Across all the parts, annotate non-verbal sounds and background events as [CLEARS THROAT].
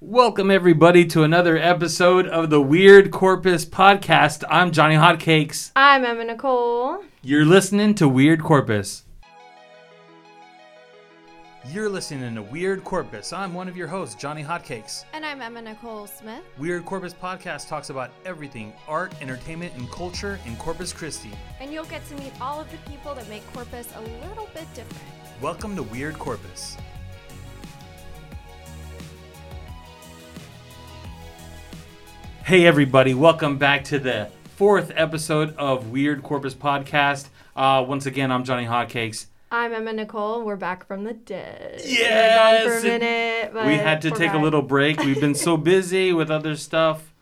Welcome, everybody, to another episode of the Weird Corpus Podcast. I'm Johnny Hotcakes. I'm Emma Nicole. You're listening to Weird Corpus. You're listening to Weird Corpus. I'm one of your hosts, Johnny Hotcakes. And I'm Emma Nicole Smith. Weird Corpus Podcast talks about everything art, entertainment, and culture in Corpus Christi. And you'll get to meet all of the people that make Corpus a little bit different. Welcome to Weird Corpus. Hey, everybody, welcome back to the fourth episode of Weird Corpus Podcast. Uh, once again, I'm Johnny Hotcakes. I'm Emma Nicole. We're back from the dead. Yes! We're for a minute. But we had to we're take a little break. [LAUGHS] We've been so busy with other stuff,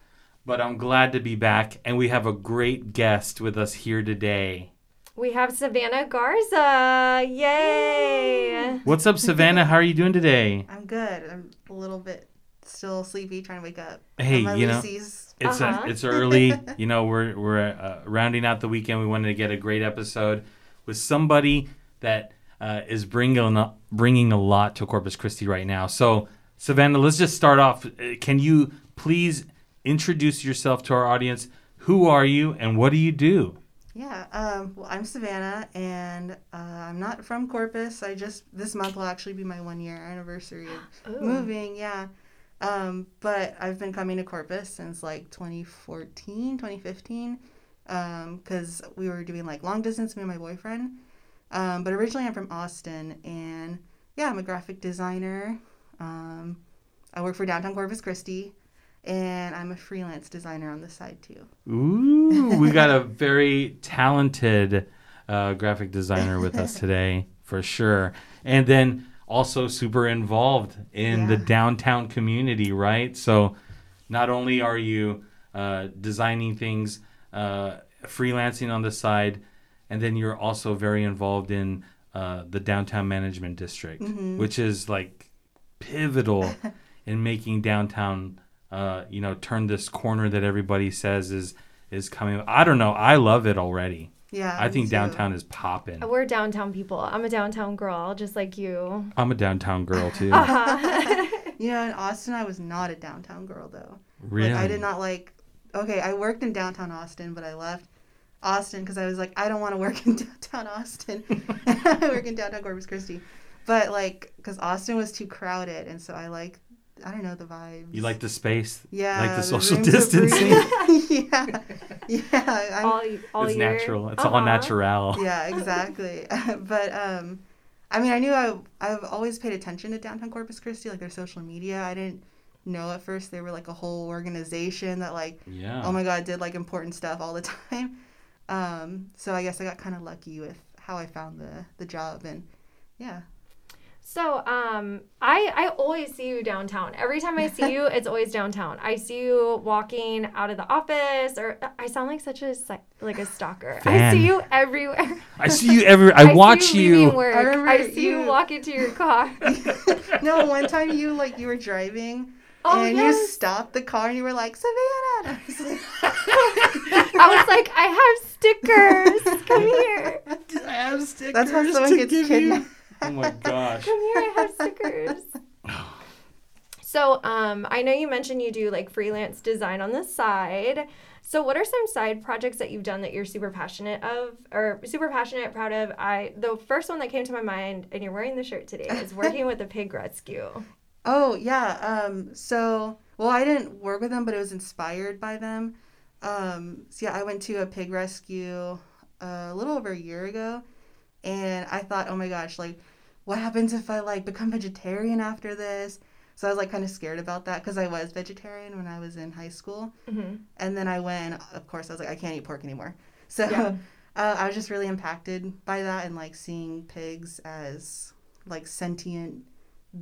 but I'm glad to be back, and we have a great guest with us here today. We have Savannah Garza. Yay! What's up, Savannah? How are you doing today? I'm good. I'm a little bit still sleepy, trying to wake up. Hey, My you know, Lucy's- It's Uh-huh. uh it's early. [LAUGHS] You know, we're we're uh, rounding out the weekend. We wanted to get a great episode with somebody that uh, is bringing a, bringing a lot to Corpus Christi right now. So, Savannah, let's just start off. Uh, Can you please introduce yourself to our audience? Who are you and what do you do? Yeah. Um, well, I'm Savannah, and uh, I'm not from Corpus. I just this month will actually be my one year anniversary of Ooh. moving. Yeah. Um, but I've been coming to Corpus since like 2014, 2015, because we were doing like long distance, me and my boyfriend. Um, but originally I'm from Austin, and yeah, I'm a graphic designer. Um, I work for downtown Corpus Christi, and I'm a freelance designer on the side too. Ooh, we got a [LAUGHS] very talented uh, graphic designer with us [LAUGHS] today, for sure. And then also super involved in the downtown community, right? So not only are you uh, designing things, uh, freelancing on the side, and then you're also very involved in uh, the downtown management district, Mhm. which is like pivotal [LAUGHS] in making downtown uh, you know turn this corner that everybody says is is coming i don't know i love it already Yeah. i think too. downtown is popping We're downtown people. I'm a downtown girl, just like you. i'm a downtown girl too [LAUGHS] Uh-huh. [LAUGHS] You know, in Austin, I was not a downtown girl though. really Like, I did not like. Okay, I worked in downtown Austin, but I left Austin because I was like, I don't want to work [LAUGHS] in downtown Austin. I work in downtown Corpus Christi, but like, because Austin was too crowded, and so I like, I don't know the vibes. you like the space yeah, like the social room distancing? [LAUGHS] yeah, yeah. I'm, all, all it's year. natural it's all Uh-huh. natural yeah, [LAUGHS] exactly. [LAUGHS] but um, I mean, I knew I I've always paid attention to downtown Corpus Christi, like their social media. I didn't know at first they were like a whole organization that like yeah oh my god did like important stuff all the time. Um, so I guess I got kind of lucky with how I found the the job and yeah. So, um, I I always see you downtown. Every time I see [LAUGHS] you, it's always downtown. I see you walking out of the office, or I sound like such a like a stalker. I see you everywhere. [LAUGHS] i see you every i, [LAUGHS] see watch you. you, leaving Work. I I, see you you- walk into your car. no, one time you like you were driving. Oh, and yes. you stopped the car and you were like Savannah. I was like, I was like, I have stickers. Come here. i have stickers That's how someone gets give you. kidnapped. Oh my [LAUGHS] gosh Come here. I have stickers. [LAUGHS] So, um, I know you mentioned you do like freelance design on the side. So, what are some side projects that you've done that you're super passionate of, or super passionate, proud of? I the first one that came to my mind, and you're wearing the shirt today, is [LAUGHS] working with the pig rescue. Oh yeah. Um. So well, I didn't work with them, but it was inspired by them. Um. So yeah, I went to a pig rescue uh, a little over a year ago, and I thought, oh my gosh, like, what happens if I like become vegetarian after this? So I was like kind of scared about that because I was vegetarian when I was in high school, hmm and then I went. Of course, I was like, I can't eat pork anymore. [LAUGHS] So Yeah. uh, I was just really impacted by that and like seeing pigs as like sentient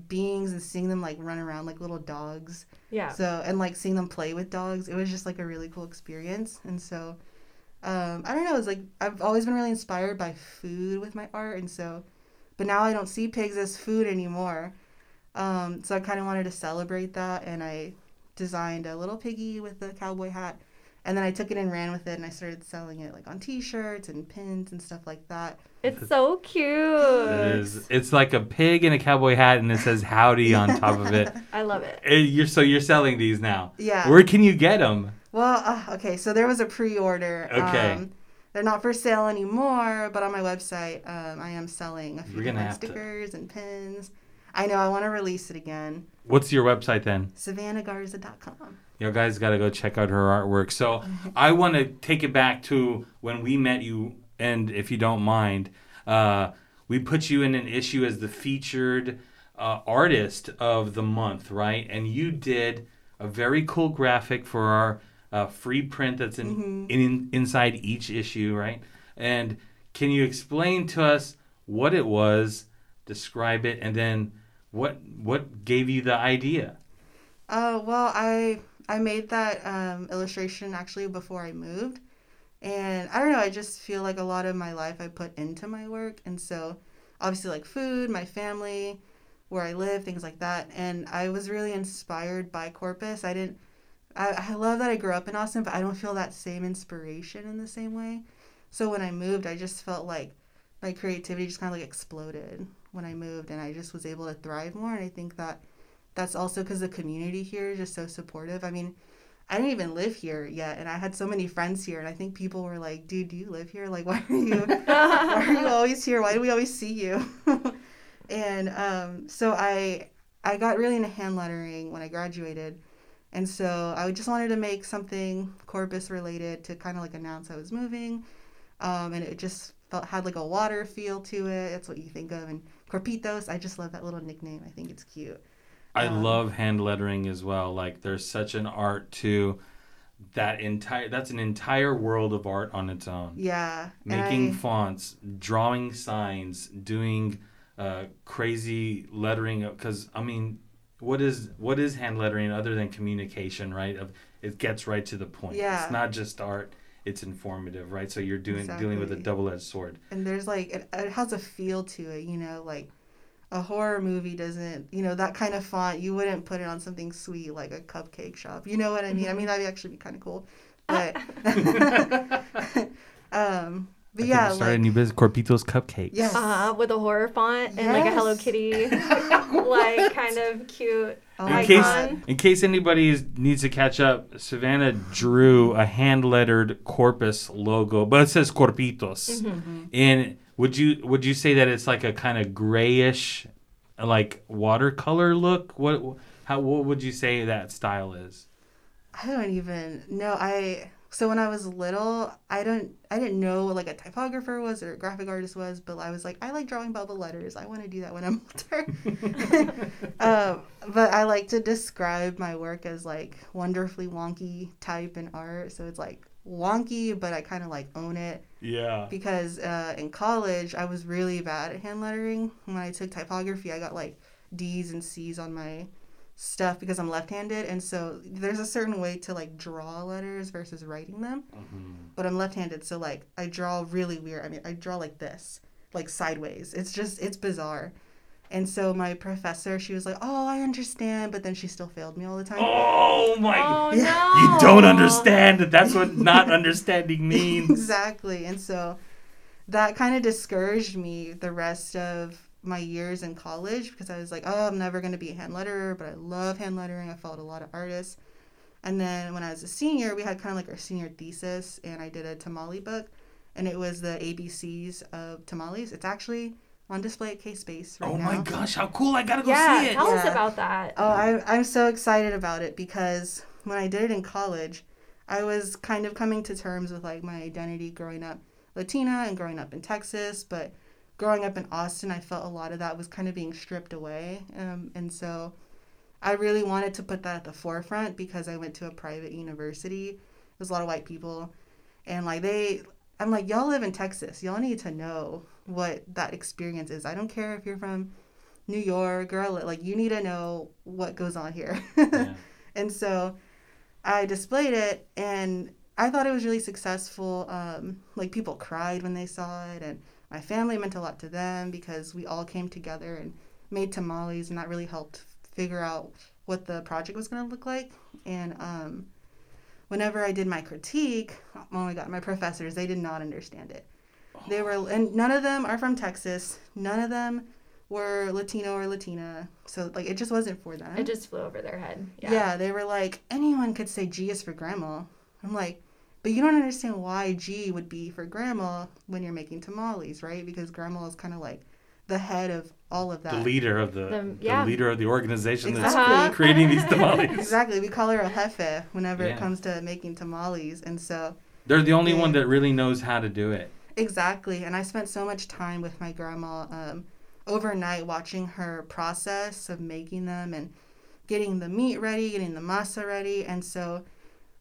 beings and seeing them like run around like little dogs. Yeah. So and like seeing them play with dogs, it was just like a really cool experience. And so um, I don't know, it's like I've always been really inspired by food with my art, and so but now I don't see pigs as food anymore. Um, so I kind of wanted to celebrate that, and I designed a little piggy with a cowboy hat And then I took it and ran with it, and I started selling it like on T-shirts and pins and stuff like that. It's so cute. It is. It's like a pig in a cowboy hat, and it says "Howdy" on top of it. [LAUGHS] I love it. Eh, You're so you're selling these now. Yeah. Where can you get them? Well, uh, okay, so there was a pre-order. Okay. Um, they're not for sale anymore, but on my website, um, I am selling a few We're gonna different have to- stickers and pins. I know I want to release it again. What's your website then? SavannahGarza.com. You guys got to go check out her artwork. So [LAUGHS] I want to take it back to when we met you, and if you don't mind, uh, we put you in an issue as the featured uh, artist of the month, right? And you did a very cool graphic for our uh, free print that's in, in inside each issue, right? And can you explain to us what it was, describe it, and then what what gave you the idea? Oh well, I I made that um, illustration actually before I moved, and I don't know. I just feel like a lot of my life I put into my work, and so obviously like food, my family, where I live, things like that. And I was really inspired by Corpus. I didn't. I, I love that I grew up in Austin, but I don't feel that same inspiration in the same way. So when I moved, I just felt like my creativity just kind of like exploded when I moved, and I just was able to thrive more. And I think that that's also because the community here is just so supportive. I mean, I didn't even live here yet, and I had so many friends here, and I think people were like, "Dude, do you live here? Like, [LAUGHS] why are you, why are you always here? Why do we always see you?" [LAUGHS] and um, so I, I got really into hand lettering when I graduated, and so I just wanted to make something Corpus related to kind of like announce I was moving, um, and it just felt had like a water feel to it. That's what you think of, and Corpitos. I just love that little nickname. I think it's cute. I Um, love hand lettering as well. Like there's such an art to that entire that's an entire world of art on its own. Yeah. Making I- fonts, drawing signs, doing uh, crazy lettering cuz I mean what is what is hand lettering other than communication, right? Of it gets right to the point. Yeah. It's not just art, it's informative, right? So you're doing dealing with a double-edged sword. and there's like it, it has a feel to it you know like a horror movie doesn't you know that kind of font you wouldn't put it on something sweet like a cupcake shop you know what i mean i mean that'd actually be kind of cool but [LAUGHS] [LAUGHS] [LAUGHS] um but I yeah we'll start a new business, Corpitos Cupcakes. yes Uh, with a horror font and like a Hello Kitty, [LAUGHS] like kind of cute. oh In case, God. in case anybody needs to catch up, Savannah drew a hand lettered Corpus logo, but it says Corpitos. Mm-hmm. And would you would you say that it's like a kind of grayish, like watercolor look? What how what would you say that style is? I don't even know. I so when I was little, I don't I didn't know what like a typographer was or a graphic artist was, but I was like, I like drawing bubble letters. I want to do that when I'm [LAUGHS] older. um, [LAUGHS] but I like to describe my work as like wonderfully wonky type and art. So it's like wonky, but I kind of like own it Yeah. because uh, in college I was really bad at hand lettering. When I took typography, I got like D's and C's on my stuff because I'm left-handed, and so there's a certain way to like draw letters versus writing them. Mm-hmm. But I'm left-handed, so like I draw really weird. I mean, I draw like this, like sideways. It's just it's bizarre. And so my professor, she was like, "Oh, I understand," but then she still failed me all the time. Oh my! Oh Yeah. no! You don't understand. That's what not understanding [LAUGHS] means. exactly. And so that kind of discouraged me the rest of my years in college because I was like, oh, I'm never going to be a hand letterer, but I love hand lettering. I followed a lot of artists. And then when I was a senior, we had kind of like our senior thesis, and I did a tamale book, and it was the ABCs of tamales. It's actually on display at K Space right Oh now. my gosh, how cool! I gotta go Yeah, see it. tell us about that. Oh, I, I'm so excited about it because when I did it in college, I was kind of coming to terms with like my identity growing up Latina and growing up in Texas, but growing up in Austin, I felt a lot of that was kind of being stripped away. Um, and so I really wanted to put that at the forefront because I went to a private university. There's a lot of white people. And like they, I'm like, y'all live in Texas. Y'all need to know what that experience is. I don't care if you're from New York or like you need to know what goes on here. [LAUGHS] Yeah. and so I displayed it and I thought it was really successful. Um, like people cried when they saw it and my family meant a lot to them because we all came together and made tamales and that really helped figure out what the project was going to look like. And um, whenever I did my critique, oh my god, my professors they did not understand it. They were and none of them are from Texas. None of them were Latino or Latina. So like it just wasn't for them. It just flew over their head. yeah. Yeah. they were like anyone could say G is for grandma. I'm like, but you don't understand why G would be for grandma when you're making tamales, right? Because grandma is kind of like the head of all of that. The leader of the, The- the leader of the organization that's creating these [LAUGHS] tamales. Exactly. We call her a jefe whenever Yeah. it comes to making tamales. And so, They're the only one that really knows how to do it. exactly. And I spent so much time with my grandma um, overnight watching her process of making them and getting the meat ready, getting the masa ready. And so,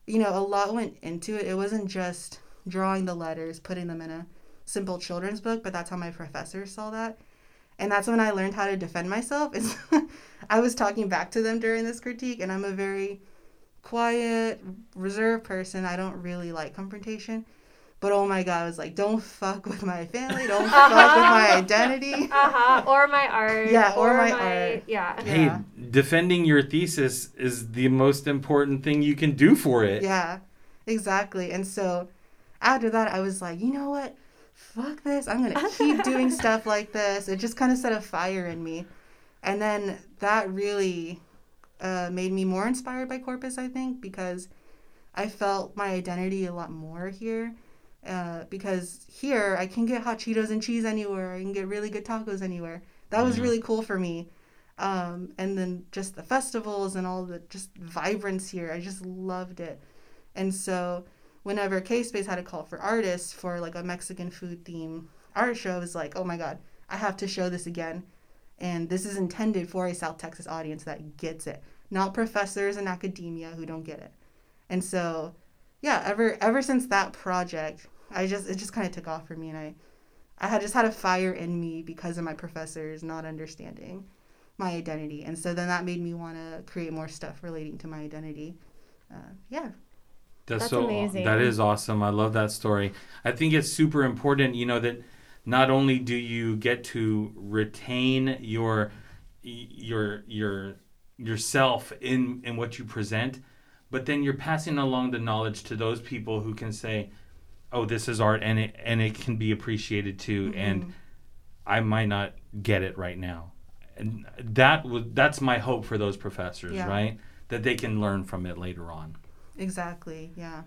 you know, a lot went into it. It wasn't just drawing the letters, putting them in a simple children's book, but that's how my professors saw that. And that's when I learned how to defend myself. Is [LAUGHS] I was talking back to them during this critique, and I'm a very quiet, reserved person. I don't really like confrontation. But oh my god, I was like, don't fuck with my family, [LAUGHS] don't fuck with my identity. Uh-huh. Or my art. Yeah, or my art. Yeah. Hey, Yeah. defending your thesis is the most important thing you can do for it. Yeah, exactly. And so after that, I was like, you know what? Fuck this. I'm going to keep doing [LAUGHS] stuff like this. It just kind of set a fire in me. And then that really uh, made me more inspired by Corpus, I think, because I felt my identity a lot more here. Uh, because here I can get hot Cheetos and cheese anywhere. I can get really good tacos anywhere. That was really cool for me. Um, and then just the festivals and all the just vibrance here. I just loved it. And so whenever K Space had a call for artists for like a Mexican food theme art show, I was like, oh my God, I have to show this again. And this is intended for a South Texas audience that gets it, not professors in academia who don't get it. And so, yeah, ever ever since that project, I just it just kind of took off for me, and I, I had just had a fire in me because of my professors not understanding my identity, and so then that made me want to create more stuff relating to my identity. Uh, yeah. That's, That's so amazing. that is awesome. I love that story. I think it's super important, you know, that not only do you get to retain your your your yourself in in what you present, but then you're passing along the knowledge to those people who can say, "Oh, this is art and it and it can be appreciated too." Mm-hmm. And I might not get it right now. And that was that's my hope for those professors, Yeah. right? That they can learn from it later on. Exactly. Yeah.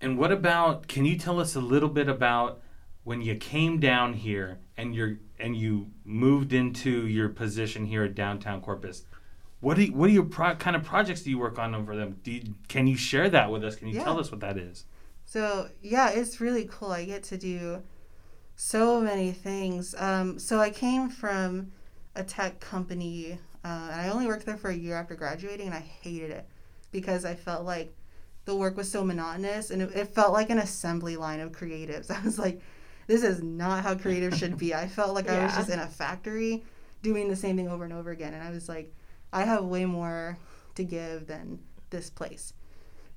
And what about? Can you tell us a little bit about when you came down here and you're and you moved into your position here at downtown Corpus? What do you, what are your pro- kind of projects do you work on over them? Do you, can you share that with us? Can you Yeah. tell us what that is? So yeah, it's really cool. I get to do so many things. Um, so I came from a tech company, uh, and I only worked there for a year after graduating, and I hated it because I felt like the work was so monotonous, and it, it felt like an assembly line of creatives. [LAUGHS] I was like, this is not how creative should be. I felt like I was just in a factory doing the same thing over and over again, and I was like, I have way more to give than this place.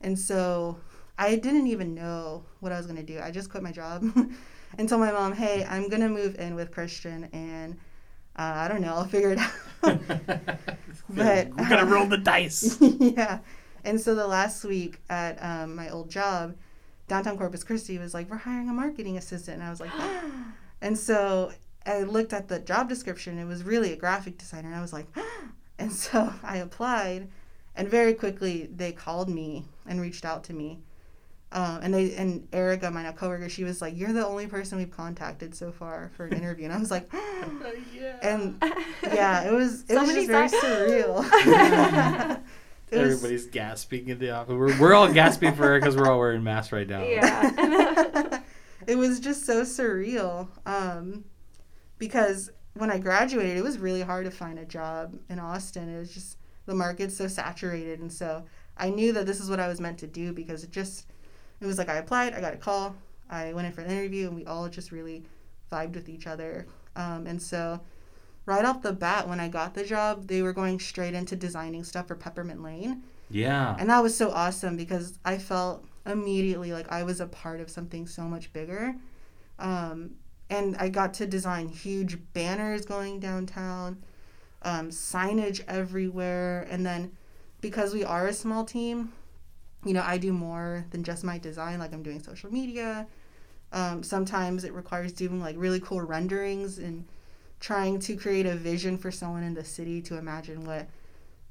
And so I didn't even know what I was going to do. I just quit my job [LAUGHS] and told my mom, hey, I'm going to move in with Christian and uh, I don't know, I'll figure it out. [LAUGHS] But, we're gonna roll the dice. [LAUGHS] yeah. And so the last week at um, my old job, downtown Corpus Christi was like, we're hiring a marketing assistant. And I was like, ah. [GASPS] and so I looked at the job description. It was really a graphic designer. And I was like, ah. [GASPS] and so I applied. And very quickly they called me and reached out to me. Um, and they and Erica, my now coworker, she was like, "You're the only person we've contacted so far for an interview." And I was like, [GASPS] oh, [LAUGHS] yeah and yeah, it was it So was just very surreal. [GASPS] [LAUGHS] It was- [LAUGHS] Everybody's gasping in the office. We're, we're all gasping for her because we're all wearing masks right now. Yeah. it was just so surreal um, because when I graduated, it was really hard to find a job in Austin. It was just the market's so saturated, and so I knew that this is what I was meant to do because it just it was like I applied, I got a call, I went in for an interview, and we all just really vibed with each other. Um, and so right off the bat, when I got the job, they were going straight into designing stuff for Peppermint Lane. Yeah. And that was so awesome because I felt immediately like I was a part of something so much bigger. Um, and I got to design huge banners going downtown, um, signage everywhere. And then because we are a small team, you know, I do more than just my design. Like I'm doing social media. Um, sometimes it requires doing like really cool renderings and trying to create a vision for someone in the city to imagine what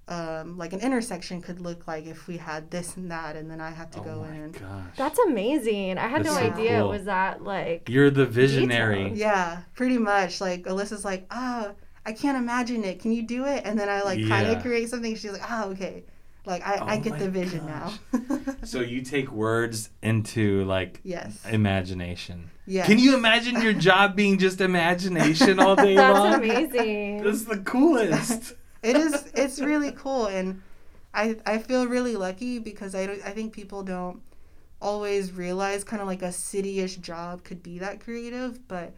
um, like an intersection could look like if we had this and that, and then I have to oh go my in. gosh. That's amazing. I had That's no so idea cool. it was that like You're the visionary. Detailed. Yeah, pretty much. Like Alyssa's like, oh, I can't imagine it. Can you do it? And then I like kind of create something. She's like, ah, okay. Like I, I Oh get the vision gosh. now. [LAUGHS] So you take words into like yes. imagination. Yeah. Can you imagine your job being just imagination all day [LAUGHS] That's long? amazing. That's the coolest. it is [LAUGHS] it's really cool and I I feel really lucky because I don't, I think people don't always realize kind of like a city-ish job could be that creative, but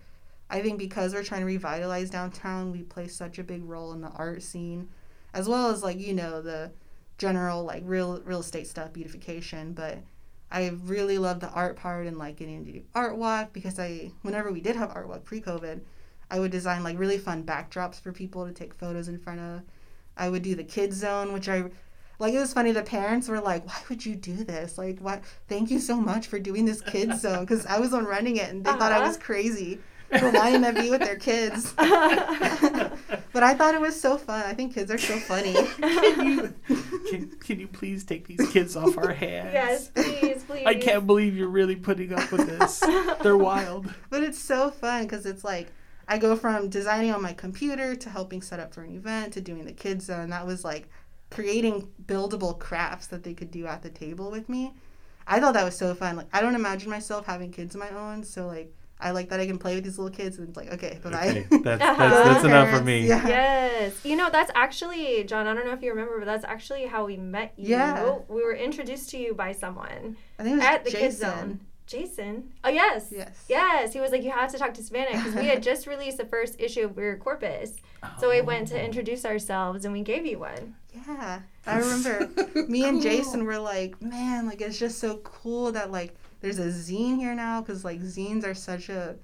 I think because we're trying to revitalize downtown, we play such a big role in the art scene as well as like, you know, the general like real real estate stuff, beautification, but I really love the art part and like getting to do art walk because I whenever we did have art walk pre-COVID, I would design like really fun backdrops for people to take photos in front of. I would do the kids zone, which I like. It was funny. The parents were like, "Why would you do this? Like, what? Thank you so much for doing this kids [LAUGHS] zone." Because I was on running it, and they thought I was uh-huh. crazy for wanting to be with their kids. [LAUGHS] but I thought it was so fun. I think kids are so funny. Can you, can, [LAUGHS] can you please take these kids off our hands? yes, please, please. I can't believe you're really putting up with this. They're wild. But it's so fun because it's like I go from designing on my computer to helping set up for an event to doing the kids zone. That was like creating buildable crafts that they could do at the table with me. I thought that was so fun. Like I don't imagine myself having kids of my own, so like I like that I can play with these little kids and it's like okay, bye Okay, bye. [LAUGHS] that's, that's, that's enough for me. Yeah. Yes. You know, that's actually, John, I don't know if you remember, but that's actually how we met you. Yeah. We were introduced to you by someone I think it was at the Jason. kids zone. Jason. Oh, yes. Yes. Yes. He was like, you have to talk to Savannah because we had [LAUGHS] just released the first issue of Weird Corpus. So we went Oh. to introduce ourselves and we gave you one. Yeah, I remember [LAUGHS] me and Jason were like, man, like it's just so cool that like there's a zine here now because like zines are such a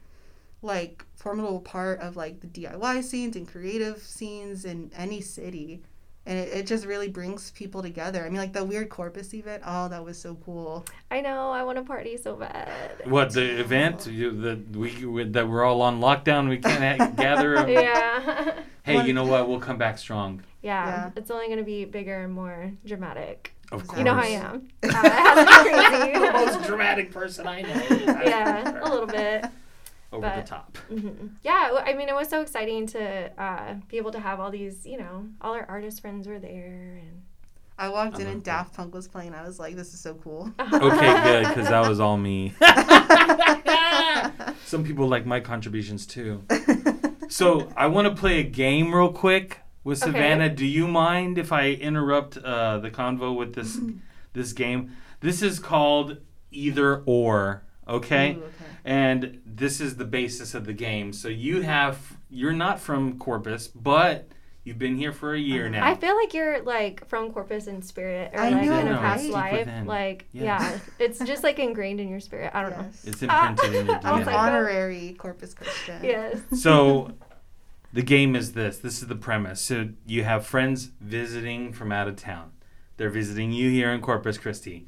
like formidable part of like the DIY scenes and creative scenes in any city. And it, it just really brings people together. I mean, like the Weird Corpus event, oh, that was so cool. I know. I want to party so bad. What the event you, the we, we that we're all on lockdown? We can't ha- [LAUGHS] gather. Yeah. Hey, you know what? We'll come back strong. yeah. Yeah. It's only going to be bigger and more dramatic. Of course. You know how I am. Uh, it has to [LAUGHS] the most dramatic person I know. [LAUGHS] yeah, a little bit. Over but- the top. hmm Yeah, I mean, it was so exciting to uh, be able to have all these, you know, all our artist friends were there, and I walked I in and that. Daft Punk was playing. I was like, this is so cool. [LAUGHS] Okay, good, because that was all me. Some people like my contributions too. So I want to play a game real quick with Okay. Savannah. Do you mind if I interrupt uh, the convo with this this game? This is called either or. Okay. Ooh, okay. and this is the basis of the game. So you have you're not from Corpus, but you've been here for a year now. I feel like you're like from Corpus in spirit, or I like know, in a past Deep life. within. Like, Yes. yeah, it's just like ingrained in your spirit. I don't know. It's imprinted in your [LAUGHS] I I'm was like, honorary Corpus Christian. Yes. So [LAUGHS] the game is this. This is the premise. So you have friends visiting from out of town. They're visiting you here in Corpus Christi.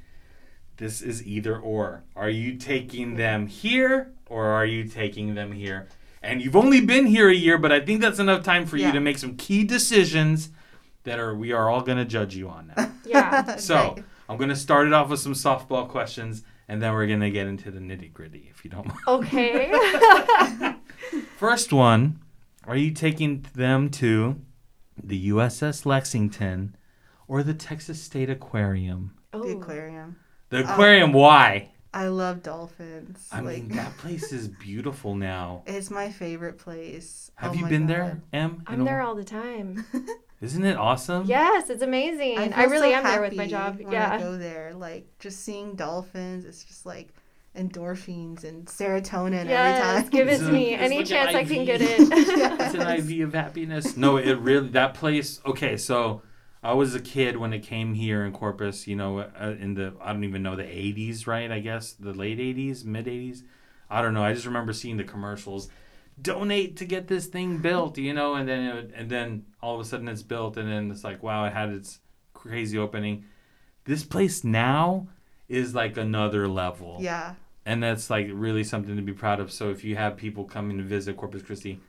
This is either or. Are you taking them here or are you taking them here? And you've only been here a year, but I think that's enough time for you to make some key decisions that are we are all going to judge you on now. [LAUGHS] Yeah. [LAUGHS] So Great. I'm going to start it off with some softball questions, and then we're going to get into the nitty gritty, if you don't [LAUGHS] mind. Okay. First one, are you taking them to the USS Lexington or the Texas State Aquarium? the oh. aquarium. The uh, aquarium, why? I love dolphins. I like, mean, that place is beautiful now. [LAUGHS] it's my favorite place. Have Oh you been God. there, Em? I'm there all the time. [LAUGHS] Isn't it awesome? Yes, it's amazing. I, feel really so am there with my job. When I Yeah. go there, like just seeing dolphins, it's just like endorphins and serotonin every Yes, time. give it It's to me. it's Any like an chance I can IV. get it. [LAUGHS] It's an IV of happiness. No, it really that place. Okay, so I was a kid when it came here in Corpus. You know, uh, in the I don't even know the '80s, right? I guess the late '80s, mid '80s. I don't know. I just remember seeing the commercials. Donate to get this thing built, you know, and then it, and then all of a sudden it's built, and then it's like, wow, it had its crazy opening. this place now is like another level. Yeah. And that's like really something to be proud of. So if you have people coming to visit Corpus Christi,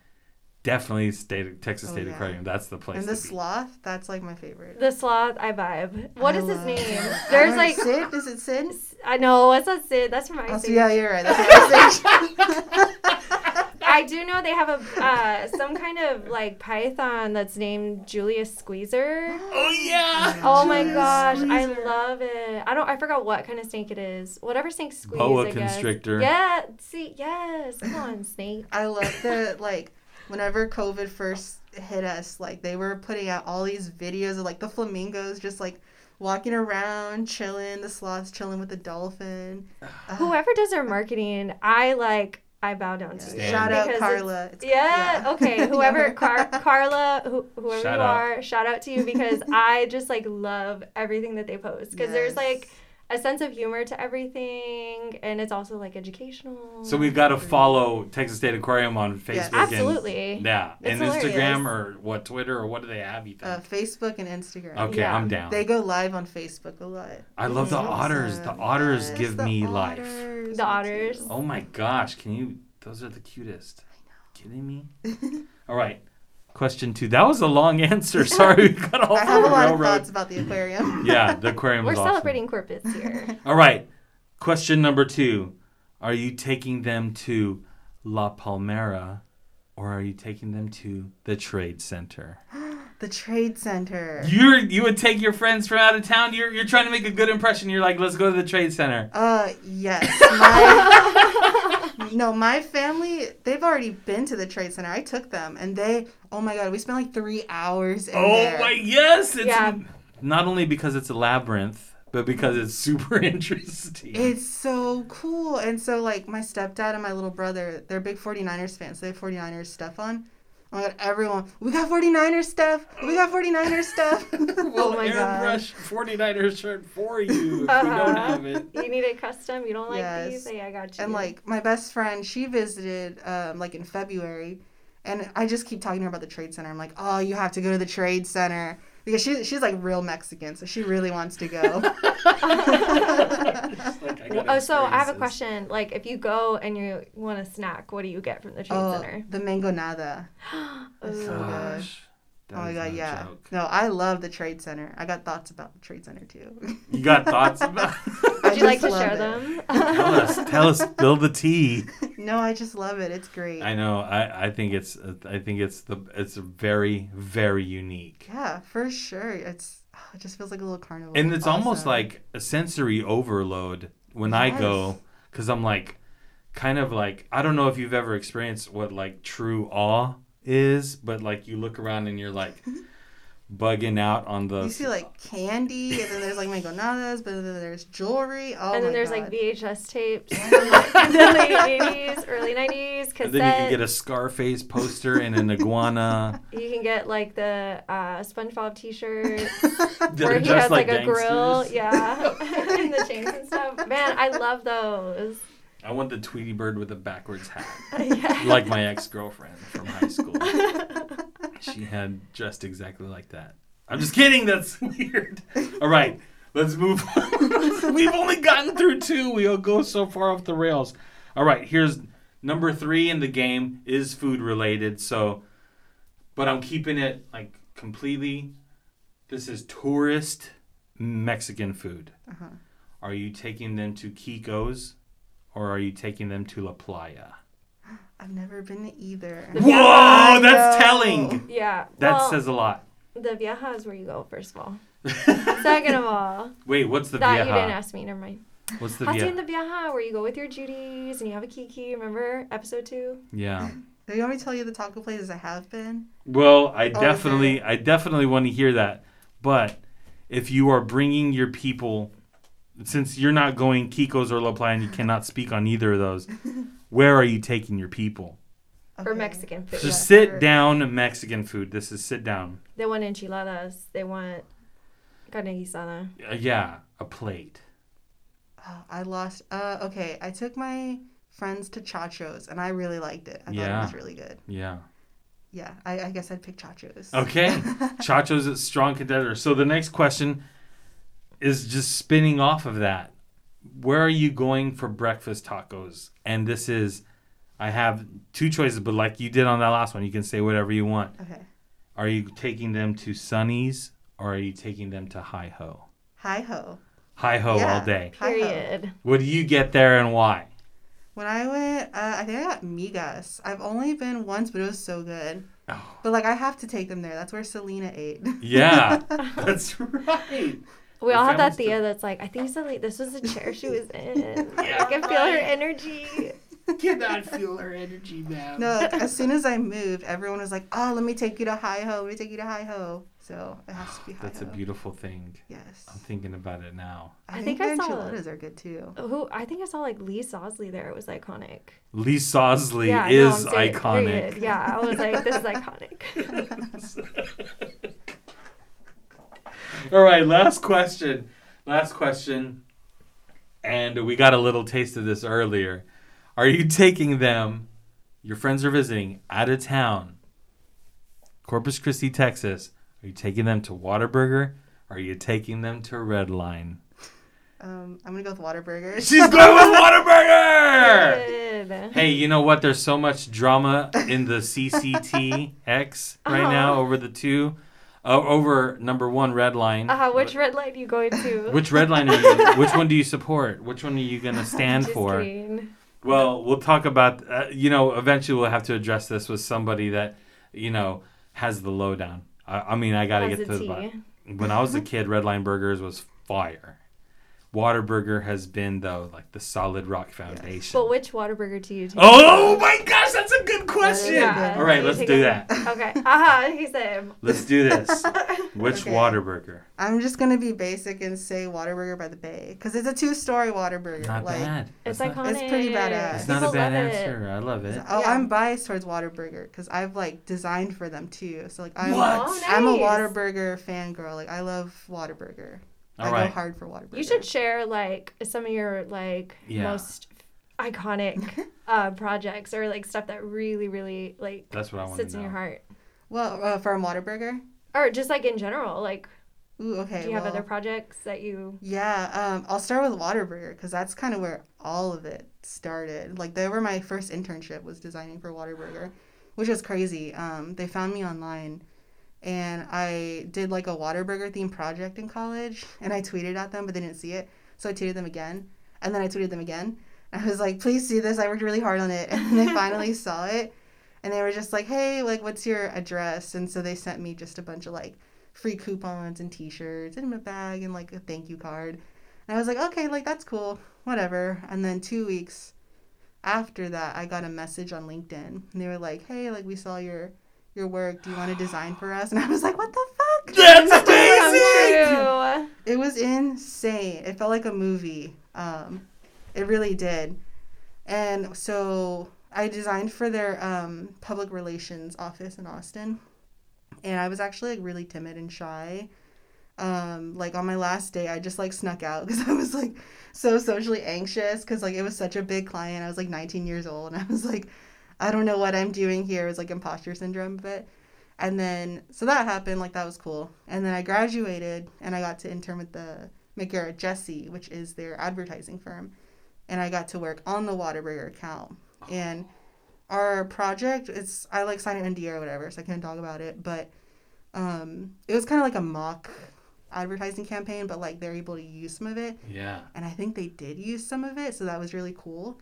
definitely state Texas Oh, State yeah. Aquarium. That's the place. And the to be. sloth, that's like my favorite. The sloth, I vibe. What I is his name? I There's don't know, like, Sid. Is it Sid? I know it's not Sid. That's from Oh, Ice so Age. yeah, you're right. That's what [LAUGHS] [LAUGHS] I do know they have a uh, some kind of like python that's named Julius Squeezer. Oh yeah. Oh my Julius gosh, I love it. I don't. I forgot what kind of snake it is. Whatever snake squeeze. Boa I guess. constrictor. Yeah. See. Yes. Come on, snake. I love the like whenever COVID first hit us, like they were putting out all these videos of like the flamingos just like walking around, chilling, the sloths chilling with the dolphin. Whoever does their marketing, I like. I bow down to. Stand. shout out because it's- Carla. It's- Yeah, [LAUGHS] okay. [LAUGHS] Whoever, Car- Carla, who, whoever Shout you out. are, shout out to you because [LAUGHS] I just like love everything that they post because there's like a sense of humor to everything and it's also like educational. So we've got to follow Texas State Aquarium on Facebook. Yes. and- Absolutely. yeah, It's and Instagram or what Twitter or what do they have? You think? uh, Facebook and Instagram. okay, yeah. I'm down. They go live on Facebook a lot. I love the Awesome. otters. The otters Yes, give the me life. The otters. Oh my gosh, can you? Those are the cutest. I know. Kidding me? [LAUGHS] All right. Question two. That was a long [LAUGHS] answer. Sorry, we got off I have a the lot of thoughts about the aquarium. [LAUGHS] Yeah, the aquarium was. We're was awesome. celebrating Corpus here. [LAUGHS] All right. Question number two. Are you taking them to La Palmera or are you taking them to the Trade Center? [GASPS] the Trade Center. You're you would take your friends from out of town. You're you're trying to make a good impression. You're like, let's go to the Trade Center. Uh, yes. My, no, my family, they've already been to the Trade Center. I took them, and they, oh my God, we spent like three hours in Oh there. my yes! It's Yeah. not only because it's a labyrinth, but because it's super [LAUGHS] interesting. It's so cool. And so, like, my stepdad and my little brother, they're big 49ers fans. They have 49ers stuff on. Oh my God, everyone, we got 49ers stuff. We got 49ers stuff. [LAUGHS] well, Oh my airbrush 49er shirt for you if you don't Uh-huh. have it. you need a custom. You don't like Yes. these? Hey, I got you. And like my best friend, she visited um, like in February, and I just keep talking to her about the Trade Center. I'm like, oh, you have to go to the Trade Center because she she's like real Mexican, so she really wants to go. [LAUGHS] Like, I oh, so I have a question. Like, if you go and you want a snack, what do you get from the trade oh, center? the mangonada. [GASPS] It's so Ooh. good. Gosh, oh my god, yeah. joke. No, I love the Trade Center. I got thoughts about the Trade Center too. You got thoughts [LAUGHS] about? I Would you like to share love them? tell us, [LAUGHS] tell us, spill the tea. no, I just love it. It's great. I know. I, I think it's I think it's the it's very very unique, yeah, for sure. It's oh, it just feels like a little carnival. and it's almost like a sensory overload when I go because I'm like kind of like I don't know if you've ever experienced what like true awe is, but like you look around and you're like [LAUGHS] bugging out on the You see like candy, and then there's like mangonadas, but then there's jewelry. Oh and then my there's God. like VHS tapes from like, the late 80s, early 90s, cassette. and then you can get a Scarface poster and an iguana. [LAUGHS] You can get like the uh, SpongeBob T-shirt [LAUGHS] that where he has like, a grill, yeah, [LAUGHS] and the chains and stuff. Man, I love those. I want the Tweety Bird with a backwards hat. [LAUGHS] Yeah. like my ex girlfriend from high school. [LAUGHS] she had dressed exactly like that. I'm just kidding. That's [LAUGHS] weird. All right, let's move on. We've only gotten through two. We'll go so far off the rails. All right, here's number three in the game is food related. So, but I'm keeping it like completely. This is tourist Mexican food. Uh-huh. Are you taking them to Kiko's or are you taking them to La Playa? [GASPS] I've never been to either. Whoa, I that's know. telling. Yeah. That well, says a lot. the Vieja is where you go, first of all. [LAUGHS] Second of all, Wait, what's the that you didn't ask me. Never mind. What's the Hacienda vieja? the Vieja, where you go with your Judies and you have a Kiki. Remember episode two? Yeah. Do you want me to tell you the taco places I have been? Well, I Oh, definitely, okay. I definitely want to hear that. But if you are bringing your people, since you're not going Kiko's or La Playa and you cannot speak on either of those, where are you taking your people? For Okay. Mexican food. So Yeah. sit down Mexican food. This is sit down. They want enchiladas. They want carne guisada. Uh, yeah, a plate. Oh, I lost. Uh, okay, I took my friends to Chacho's and I really liked it. I thought Yeah. it was really good. Yeah. Yeah, I, I guess I'd pick Chacho's. Okay. [LAUGHS] Chacho's is a strong contender. So the next question is just spinning off of that. Where are you going for breakfast tacos? And this is, I have two choices, but like you did on that last one, you can say whatever you want. Okay. Are you taking them to Sunny's or are you taking them to Hi Ho? Hi ho. Hi Ho Yeah. all day. Period. What do you get there and why? When I went, uh, I think I got Migas. I've only been once, but it was so good. Oh. But like, I have to take them there. That's where Selena ate. Yeah, [LAUGHS] that's right. We all have that family's still- Thea that's like, I think so. Like, this was the chair she was in. [LAUGHS] Yeah, I can feel her right. energy. [LAUGHS] Cannot feel her energy, man. no, as soon as I moved, everyone was like, "Oh, let me take you to Hi Ho. Let me take you to Hi Ho." So it has to be Hi That's a beautiful thing. Yes. I'm thinking about it now. I, I think, think I the saw- enchiladas are good too. Who I think I saw like Lee Sosley there. It was iconic. Lee Sosley yeah, is I'm saying, iconic. period. Yeah, I was like, this is [LAUGHS] iconic. [LAUGHS] All right, last question. Last question. And we got a little taste of this earlier. Are you taking them, your friends are visiting, out of town, Corpus Christi, Texas? Are you taking them to Whataburger? Are you taking them to Red Line? Um, I'm gonna go with Whataburger. [LAUGHS] She's going with Whataburger. [LAUGHS] Hey, you know what? There's so much drama in the CCTX right now Uh-huh. over the two, uh, over number one red line. Uh, which red line are you going to? [LAUGHS] Which red line are you? which one do you support? Which one are you gonna [LAUGHS] stand Just for? kidding. Well, we'll talk about. Uh, you know, eventually we'll have to address this with somebody that you know has the lowdown. I, I mean, I gotta get a to the bottom. When I was a kid, Red Line Burgers was fire. Whataburger has been though like the solid rock foundation. But which Whataburger do you take? Oh my gosh, that's a good question. Yeah. All right, let's do that. Okay. Haha, he said. Let's do this. [LAUGHS] Which Okay. Whataburger? I'm just gonna be basic and say Whataburger by the Bay because it's a two-story Whataburger. Not like, bad. It's That's not- iconic. It's pretty badass. It's not a bad love it. answer. I love it. Oh, Yeah. I'm biased towards Whataburger because I've like designed for them too. So like I'm What? Oh, I'm a Whataburger fangirl. Like I love Whataburger. All I right. go hard for Whataburger. You should share like some of your like Yeah. most iconic [LAUGHS] uh, projects or like stuff that really, really like That's what I want sits in your heart, Well, uh, for a Whataburger. or just like in general. Like, Ooh, okay. do you have other projects that you? Yeah, um, I'll start with Whataburger because that's kind of where all of it started. Like they were my first internship was designing for Whataburger, which was crazy. Um, they found me online, and I did like a Whataburger themed project in college, and I tweeted at them, but they didn't see it, so I tweeted them again, and then I tweeted them again. I was like, "Please see this! I worked really hard on it," and they [LAUGHS] finally saw it, and they were just like, "Hey, like, what's your address?" And so they sent me just a bunch of like free coupons and t-shirts and a bag and like a thank you card. And I was like, okay, like that's cool, whatever. And then two weeks after that, I got a message on LinkedIn, and they were like, hey, like we saw your your work. Do you want to design for us? [LAUGHS] And I was like, what the fuck? [LAUGHS] That's [LAUGHS] Come amazing. It was insane. It felt like a movie. Um, it really did. And so I designed for their um, public relations office in Austin. And I was actually like really timid and shy. Um, like on my last day, I just like snuck out because I was like so socially anxious because like it was such a big client. I was like 19 years old and I was like, I don't know what I'm doing here. It was like imposter syndrome, but and then, so that happened, like, that was cool. And then I graduated and I got to intern with the McGarrah Jessee, which is their advertising firm. And I got to work on the Whataburger account. And our project, it's, I like signed an NDA or whatever, so I can't talk about it. But um, it was kind of like a mock advertising campaign, but like they're able to use some of it Yeah. and I think they did use some of it, so that was really cool.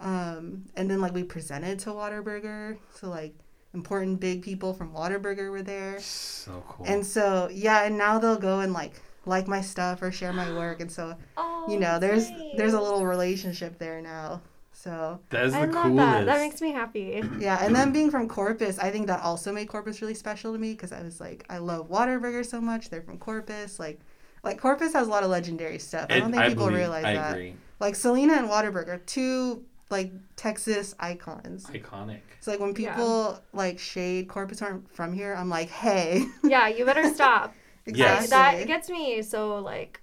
Um, and then like we presented to Whataburger, so like important big people from Whataburger were there, So cool. and so yeah, and now they'll go and like like my stuff or share my work, and so Oh, you know that's there's there's a little relationship there now. So that is the I love coolest. that. That makes me happy. [CLEARS THROAT] yeah, and then being from Corpus, I think that also made Corpus really special to me because I was like, I love Whataburger so much. They're from Corpus, like. Like Corpus has a lot of legendary stuff. I don't think people believe- realize I that. agree. Like Selena and Whataburger, two like Texas icons. Iconic. It's like when Yeah. people like shade Corpus aren't from here, I'm like, hey. [LAUGHS] Yeah, you better stop. [LAUGHS] Yes. That gets me so like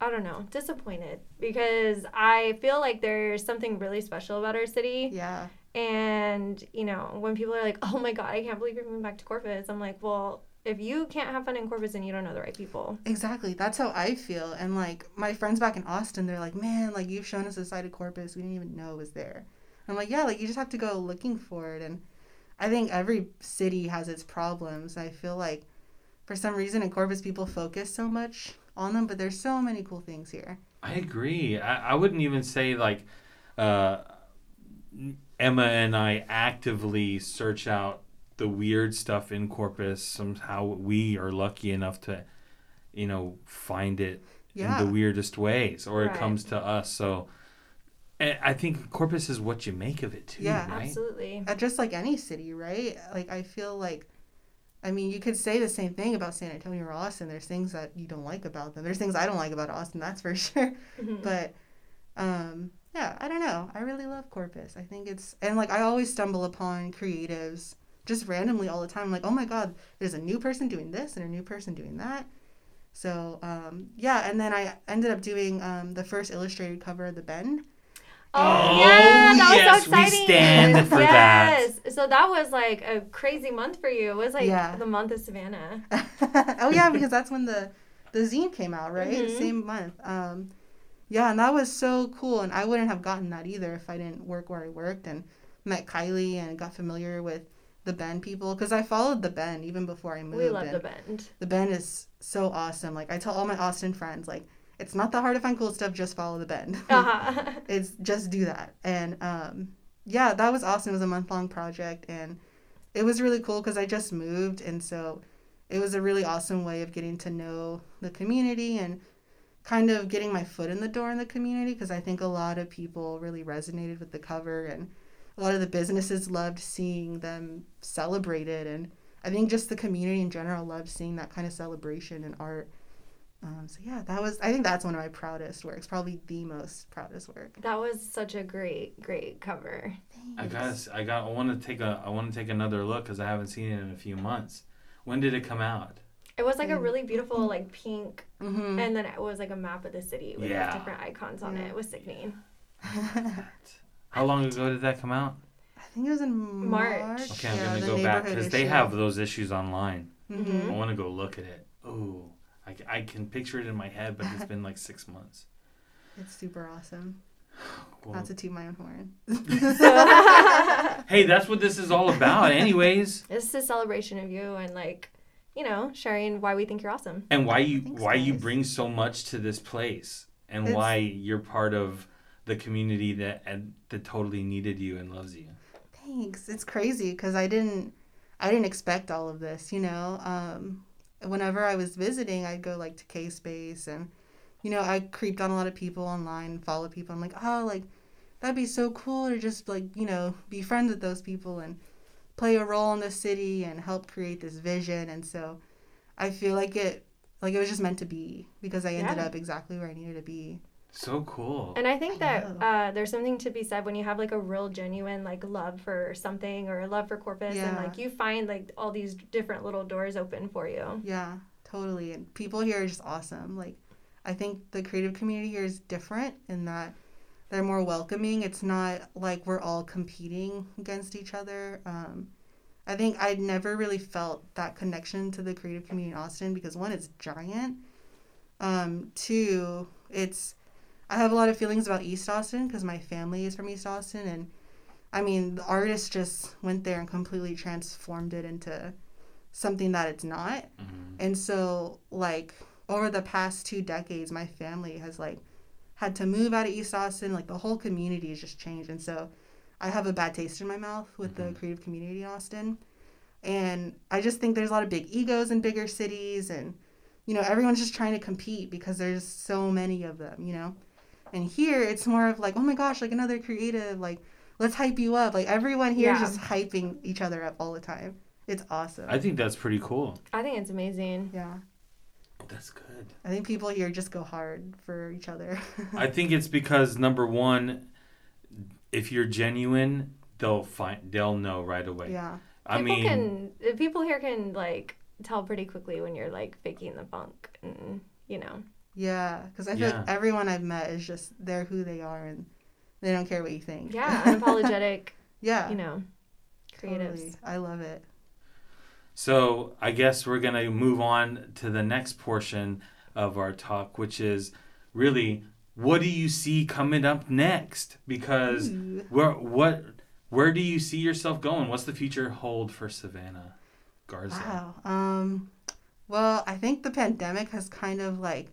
I don't know, disappointed because I feel like there's something really special about our city. yeah. And, you know, when people are like, oh my God, I can't believe you're moving back to Corpus, I'm like, well, if you can't have fun in Corpus, then you don't know the right people. Exactly. That's how I feel. And like my friends back in Austin, they're like, man, like you've shown us a side of Corpus we didn't even know was there. I'm like, yeah, like you just have to go looking for it. And I think every city has its problems. I feel like for some reason in Corpus, people focus so much on them, but there's so many cool things here. I agree. I, I wouldn't even say like uh, Emma and I actively search out the weird stuff in Corpus. Somehow we are lucky enough to, you know, find it Yeah. in the weirdest ways, or it comes to us. So I I think Corpus is what you make of it too, Yeah. right? Absolutely. Just like any city, right? Like I feel like, I mean, you could say the same thing about San Antonio or Austin. There's things that you don't like about them. There's things I don't like about Austin, that's for [LAUGHS] sure. Mhm. But, um, yeah, I don't know. I really love Corpus. I think it's and like I always stumble upon creatives just randomly all the time. I'm Like, oh my god, there's a new person doing this and a new person doing that. So um, yeah, and then I ended up doing um, the first illustrated cover of the Bend. Oh, Oh, yeah, that yes, was so we exciting. stand [LAUGHS] for that. yes. So that was like a crazy month for you. It was like Yeah. the month of Savannah. [LAUGHS] oh yeah, because that's when the the zine came out, right? Mhm. Same month. Um, yeah, and that was so cool, and I wouldn't have gotten that either if I didn't work where I worked and met Kylie and got familiar with the Bend people because I followed the Bend even before I moved. We love and the bend. the Bend is so awesome. Like I tell all my Austin friends, like it's not that hard to find cool stuff. Just follow the Bend. [LAUGHS] Uh-huh. [LAUGHS] it's just do that and um yeah that was awesome it was a month long project and it was really cool because i just moved and so it was a really awesome way of getting to know the community and kind of getting my foot in the door in the community because i think a lot of people really resonated with the cover and a lot of the businesses loved seeing them celebrated and i think just the community in general loved seeing that kind of celebration and art um, so yeah that was i think that's one of my proudest works probably the most proudest work that was such a great, great cover. Thanks. I got. I got. I want to take a. I want to take another look because I haven't seen it in a few months. When did it come out? It was like a Mm. really beautiful, like pink, Mm-hmm. and then it was like a map of the city with Yeah. like, different icons on Yeah. it. It was sickening. [LAUGHS] How long ago did that come out? I think it was in March. March. Okay, I'm Yeah, gonna go back because they have those issues online. Mhm. I want to go look at it. Ooh, I can picture it in my head, but it's been like six months. [LAUGHS] It's super awesome. Well, [SIGHS] Not to toot my own horn. [LAUGHS] hey, that's what this is all about, anyways. [LAUGHS] This is a celebration of you and like, you know, sharing why we think you're awesome. And why you Thanks, why you bring so much to this place, and It's- why you're part of the community that and that totally needed you and loves you. Thanks. It's crazy because I didn't, I didn't expect all of this. You know, um, whenever I was visiting, I'd go like to K Space and, you know, I creeped on a lot of people online, and follow people. I'm like, oh, like that'd be so cool to just like you know be friends with those people and play a role in the city and help create this vision. And so, I feel like it, like it was just meant to be because I ended Yeah. up exactly where I needed to be. So cool. And I think that know. uh, there's something to be said when you have like a real genuine like love for something or a love for Corpus and like you find like all these different little doors open for you. Yeah, totally. And people here are just awesome. Like, I think the creative community here is different in that they're more welcoming. It's not like we're all competing against each other. Um, I think I'd never really felt that connection to the creative community in Austin because one, it's giant. Um, two, it's I have a lot of feelings about East Austin because my family is from East Austin, and I mean the artist just went there and completely transformed it into something that it's not. Mhm. And so, like, over the past two decades, my family has, like, had to move out of East Austin. Like, the whole community has just changed. And so, I have a bad taste in my mouth with the Mhm. creative community in Austin. And I just think there's a lot of big egos in bigger cities. And, you know, everyone's just trying to compete because there's so many of them, you know? And here, it's more of like, oh my gosh, like another creative, like, let's hype you up. Like, everyone here is Yeah. just hyping each other up all the time. It's awesome. I think that's pretty cool. I think it's amazing. yeah. That's good. I think people here just go hard for each other. [LAUGHS] I think it's because number one, if you're genuine, they'll find they'll know right away. yeah. I people mean, can people here can like tell pretty quickly when you're like faking the funk and you know. Yeah. Because I feel Yeah. like everyone I've met is just they're who they are and they don't care what you think. Yeah, [LAUGHS] unapologetic, Yeah. you know, creatives. Totally. I love it. So I guess we're gonna move on to the next portion of our talk, which is really what do you see coming up next? Because Ooh. where what where do you see yourself going? What's the future hold for Savannah Garza? Wow. Um, well, I think the pandemic has kind of like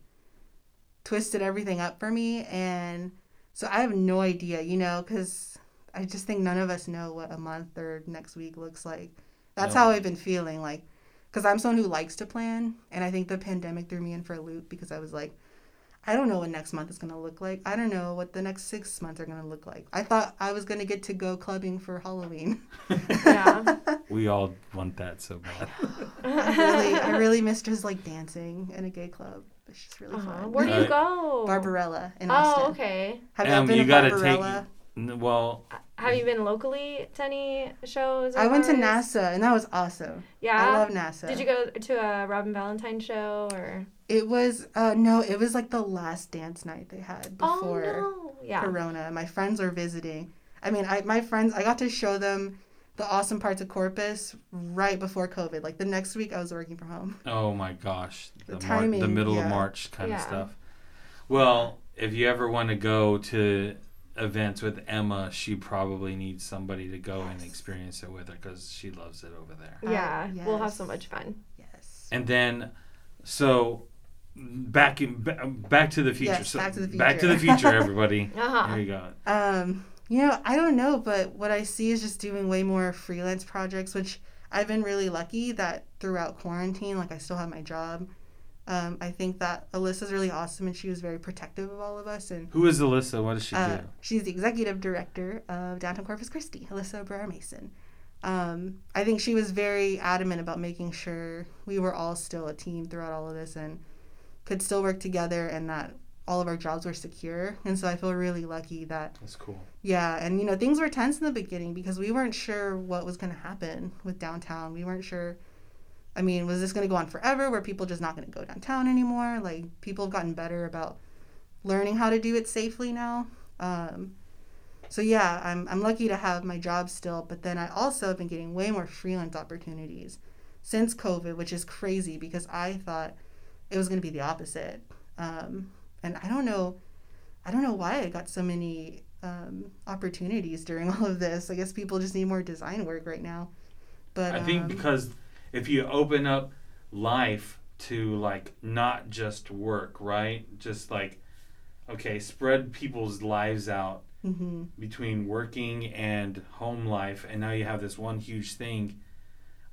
twisted everything up for me, and so I have no idea, you know, because I just think none of us know what a month or next week looks like. That's No. how I've been feeling, like, because I'm someone who likes to plan, and I think the pandemic threw me in for a loop because I was like. I don't know what next month is going to look like. I don't know what the next six months are going to look like. I thought I was going to get to go clubbing for Halloween. Yeah. [LAUGHS] We all want that so bad. I really, I really missed just like dancing in a gay club. It's just really Uh-huh. fun. Where do you Uh, go? Barbarella in Austin. Oh, okay. Have you Um, ever been you to gotta Barbarella? N- Well, Have you been locally to any shows? or I went to? NASA and that was awesome. Yeah. I love NASA. Did you go to a Robin Valentine show or? It was uh no, it was like the last dance night they had before oh no! Yeah. Corona. My friends were visiting. I mean, I my friends, I got to show them the awesome parts of Corpus right before COVID. Like the next week, I was working from home. oh my gosh, The the, Mar- the timing, middle of. March kind of stuff. Well, if you ever want to go to events with Emma, she probably needs somebody to go and experience it with her because she loves it over there. Yeah. Uh, We'll have so much fun. Yes. And then, so back in ba- back to the future. Yes, so back to the future. Back to future. the future, [LAUGHS] everybody. Uh-huh. There you go. Um, you know, I don't know, but what I see is just doing way more freelance projects, which I've been really lucky that throughout quarantine, like I still have my job. Um, I think that Alyssa's really awesome and she was very protective of all of us. And Who is Alyssa? What does she uh, do? she's the executive director of Downtown Corpus Christi, Alyssa Barrera Mason. Um, I think she was very adamant about making sure we were all still a team throughout all of this and could still work together and that all of our jobs were secure. And so I feel really lucky that That's cool. yeah, and you know, things were tense in the beginning because we weren't sure what was going to happen with downtown. We weren't sure. I mean, was this going to go on forever? Were people just not going to go downtown anymore? Like, people have gotten better about learning how to do it safely now. Um, so, yeah, I'm, I'm lucky to have my job still, but then I also have been getting way more freelance opportunities since COVID, which is crazy because I thought it was going to be the opposite. Um, and I don't know. I don't know why I got so many um, opportunities during [LAUGHS] all of this. I guess people just need more design work right now. But I think um, because if you open up life to like not just work, right? Just like okay, spread people's lives out mhm. between working and home life and now you have this one huge thing.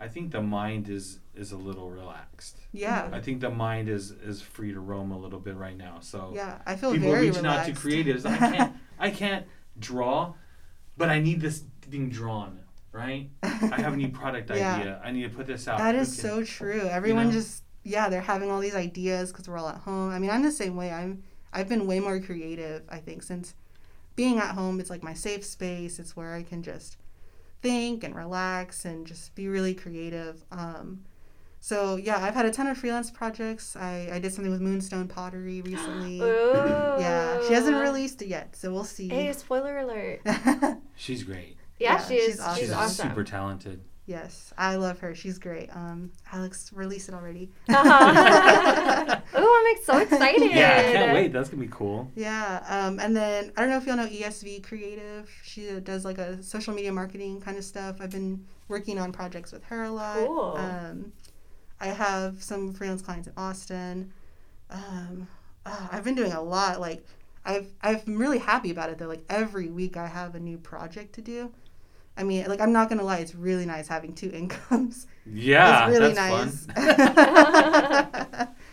I think the mind is is a little relaxed. yeah, I think the mind is is free to roam a little bit right now. So yeah, I feel people very reaching relaxed. out to creatives. I can't [LAUGHS] I can't draw, but I need this thing drawn, right? I have a new product [LAUGHS] Yeah. idea. I need to put this out. that is so true. Everyone know? just yeah, they're having all these ideas because we're all at home. I mean, I'm the same way. I'm I've been way more creative. I think since being at home, it's like my safe space. It's where I can just think and relax and just be really creative. Um, so yeah, I've had a ton of freelance projects. I, I did something with Moonstone Pottery [GASPS] recently. Ooh. Yeah, she hasn't released it yet, so we'll see. Hey, spoiler alert. [LAUGHS] She's great. Yeah, Yeah, she is. she's She's, awesome. She's awesome. super talented. yes, I love her. She's great. Um, Alex, release it already. Uh-huh. [LAUGHS] Ooh, I'm so [LAUGHS] excited. Yeah, I can't wait. That's gonna be cool. Yeah, um, and then I don't know if y'all know ESV Creative. She does like a social media marketing kind of stuff. I've been working on projects with her a lot. Cool. Um, I have some freelance clients in Austin. Um, ah, I've been doing a lot. Like, I've I'm really happy about it though. Like every week I have a new project to do. I mean, like I'm not gonna lie, it's really nice having two [LAUGHS] incomes. Yeah, it's really that's nice. fun. [LAUGHS] [LAUGHS]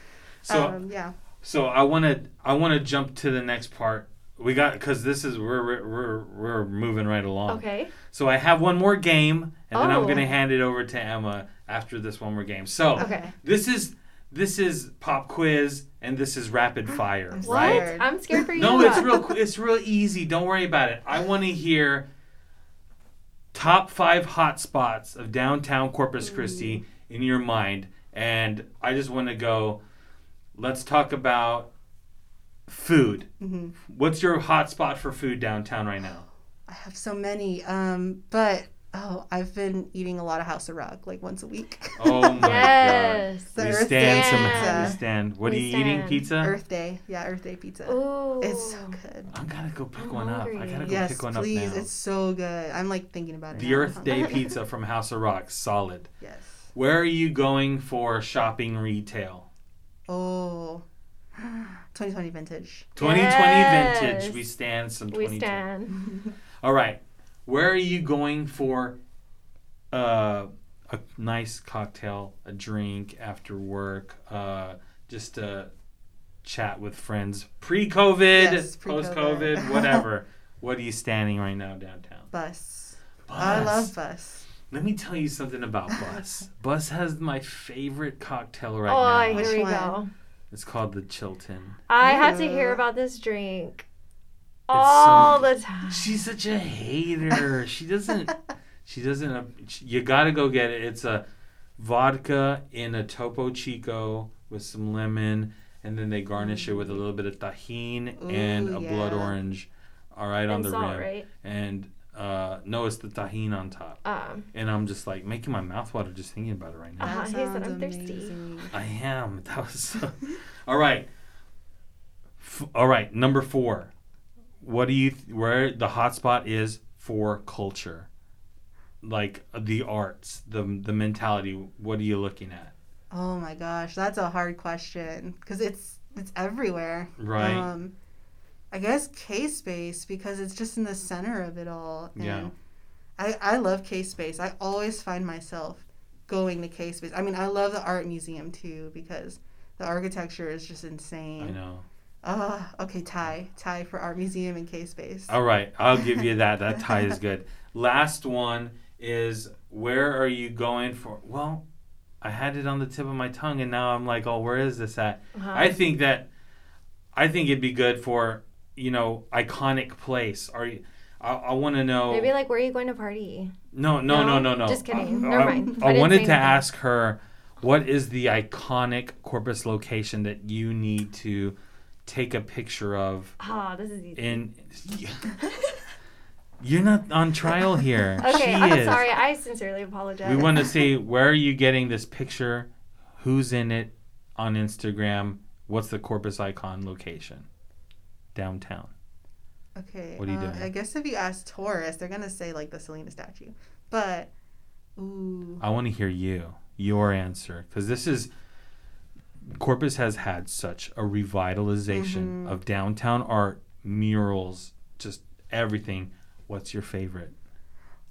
So um, yeah. So I want to I want to jump to the next part. We got because this is we're, we're we're we're moving right along. Okay. So I have one more game, and then I'm Oh. gonna hand it over to Emma after this one more game. So Okay. this is this is pop quiz, and this is rapid fire, I'm right? Scared. I'm scared for you. No, it's real. qu- It's real easy. Don't worry about it. I want to hear top five hot spots of downtown Corpus Christi in your mind, and I just want to go. Let's talk about food. hmm What's your hot spot for food downtown right now? I have so many. Um, but Oh, I've been eating a lot of House of Rock, like once a week. [LAUGHS] Oh my yes. The god. We Earth stand Day some pizza. we stand. What We are you eating? Pizza? Earth Day, yeah, Earth Day pizza. Ooh. It's so good. I gotta go pick I'm one up. I gotta go Yes, pick one please. up now. It's so good. I'm like thinking about it. The now. Earth Day [LAUGHS] pizza from House of Rock, solid. Yes. Where are you going for shopping retail? Oh. [GASPS] 2020 vintage. 2020 Yes. vintage. We stand some we 2020. stand. [LAUGHS] All right. Where are you going for uh, a nice cocktail, a drink after work, uh, just a chat with friends? Pre COVID, Yes, post COVID, [LAUGHS] whatever. what are you standing right now downtown? Bus. Bus. I love bus. Let me tell you something about Bus. [LAUGHS] Bus has my favorite cocktail right oh, now. Oh, here we Which go. It's called the Chilton. I had to hear about this drink so all good. the time. She's such a hater. She doesn't. [LAUGHS] She doesn't. You gotta go get it. It's a vodka in a Topo Chico with some lemon, and then they garnish it with a little bit of Tajín and Ooh, a blood orange, all right on and the salt, rim. right? And uh, no, it's the Tajín on top. Um, And I'm just like making my mouth water just thinking about it right now. That he said, "I'm thirsty." I am. [LAUGHS] That was so. all right. F- all right. Number four. What do you th- where the hotspot is for culture, like the arts, the the mentality. What are you looking at? Oh my gosh, that's a hard question because it's it's everywhere. Right. Um, I guess K Space because it's just in the center of it all. And Yeah. I I love K Space. I always find myself going to K Space. I mean, I love the art museum too because the architecture is just insane. I know. Ah, okay, tie tie for art museum and K Space. All right, I'll give you that. That tie is [LAUGHS] good. Last one is where are you going for? Well, I had it on the tip of my tongue, and now I'm like, oh, where is this at? uh-huh. I think that I think it'd be good for you know iconic place. Are you? I, I want to know. Maybe like, where are you going to party? no, no, no, no, no. Just kidding. I, Never I- mind. I, I didn't wanted to anything. ask her what is the iconic Corpus location that you need to take a picture of Ah, this is easy. in. You're not on trial here. [LAUGHS] okay, she I'm is. sorry. I sincerely apologize. We want to see [LAUGHS] where are you getting this picture? Who's in it on Instagram? What's the Corpus Icon location? Downtown. Okay. What are you uh, doing? I guess if you ask tourists, they're gonna say like the Selena statue, but ooh, I want to hear you, your answer, because this is Corpus has had such a revitalization Mhm. of downtown art, murals, just everything. What's your favorite?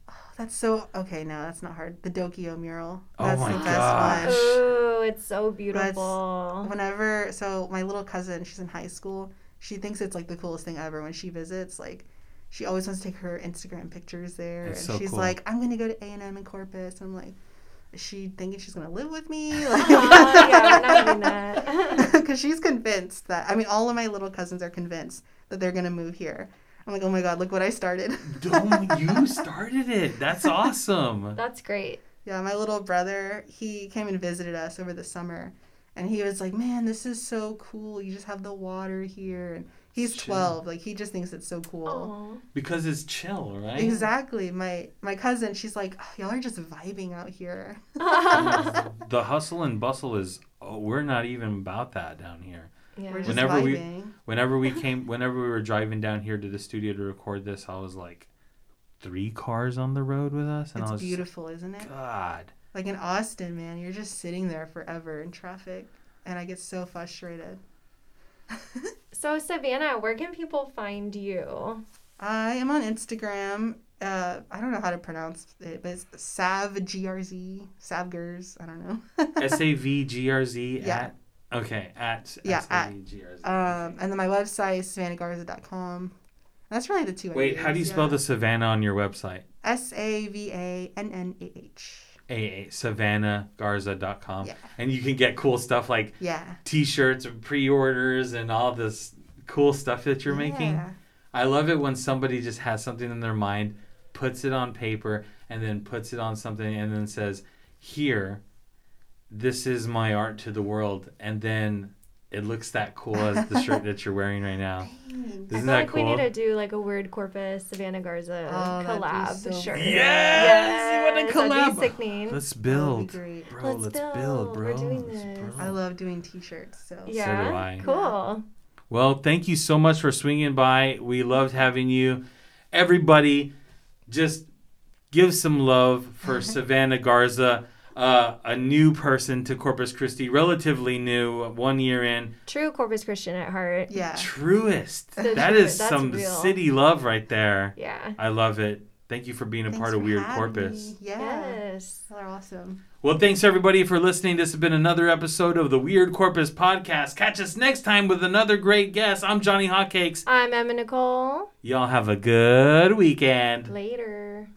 Oh, that's so okay. No, that's not hard. The Dokio mural. Oh That's my the best gosh. one. Ooh, it's so beautiful. Whenever, so my little cousin, she's in high school. She thinks it's like the coolest thing ever when she visits. Like, she always wants to take her Instagram pictures there, It's and so she's cool. like, "I'm gonna go to A and M in Corpus." I'm like, "Is she thinking she's gonna live with me?" [LAUGHS] Oh, yeah, we're not having that. [LAUGHS] Because she's convinced that. I mean, all of my little cousins are convinced that they're gonna move here. I'm like, "Oh my god, look what I started." [LAUGHS] Don't you started it? That's awesome. That's great. Yeah, my little brother, he came and visited us over the summer. And he was like, Man, this is so cool. You just have the water here. And he's Chill. 12. Like, he just thinks it's so cool. Oh. Because it's chill, right? Exactly. My my cousin, she's like, oh, Y'all are just vibing out here. [LAUGHS] the hustle and bustle is. Oh, we're not even about that down here. yeah. We're just Whenever we- vibing. Whenever we [LAUGHS] came, whenever we were driving down here to the studio to record this, I was like, three cars on the road with us, and I It's was beautiful, isn't it? God. Like in Austin, man, you're just sitting there forever in traffic. And I get so frustrated. [LAUGHS] So, Savannah, where can people find you? I am on Instagram. Uh, I don't know how to pronounce it, but it's SavGRZ, Savgers. I don't know. [LAUGHS] S A V G R Z Yeah. at. Okay, at Yeah, S at. A V G R Z. Um, and then my website is savannahgarza.com. That's really the two. I Wait, how do you use, spell yeah. the Savannah on your website? S A V A N N A H. A SavannahGarza.com. Yeah. And you can get cool stuff like Yeah. t-shirts and pre-orders and all this cool stuff that you're making. I love it when somebody just has something in their mind, puts it on paper, and then puts it on something and then says, Here, this is my art to the world. And then it looks that cool as the shirt that you're wearing right now. [LAUGHS] Thanks. I Isn't feel that like we need to do like a weird corpus Savannah Garza Oh, collab so shirt. cool. Yes, you want to That'd collab? be sickening. Let's That would build, be great. bro. Let's Let's, build. build. bro. We're doing this. build. I love doing t-shirts. So yeah. do I. Cool. Well, thank you so much for swinging by. We loved having you. Everybody, just give some love for [LAUGHS] Savannah Garza, uh, a new person to Corpus Christi, relatively new, one year in. True Corpus Christian at heart. yeah. Truest. So that true. is That's some real. city love right there. Yeah. I love it. Thank you for being a Thanks part of Weird Corpus. me. Yeah. Yes. They're awesome. Well, thanks everybody for listening. This has been another episode of the Weird Corpus podcast. Catch us next time with another great guest. I'm Johnny Hotcakes. I'm Emma Nicole. Y'all have a good weekend. Later.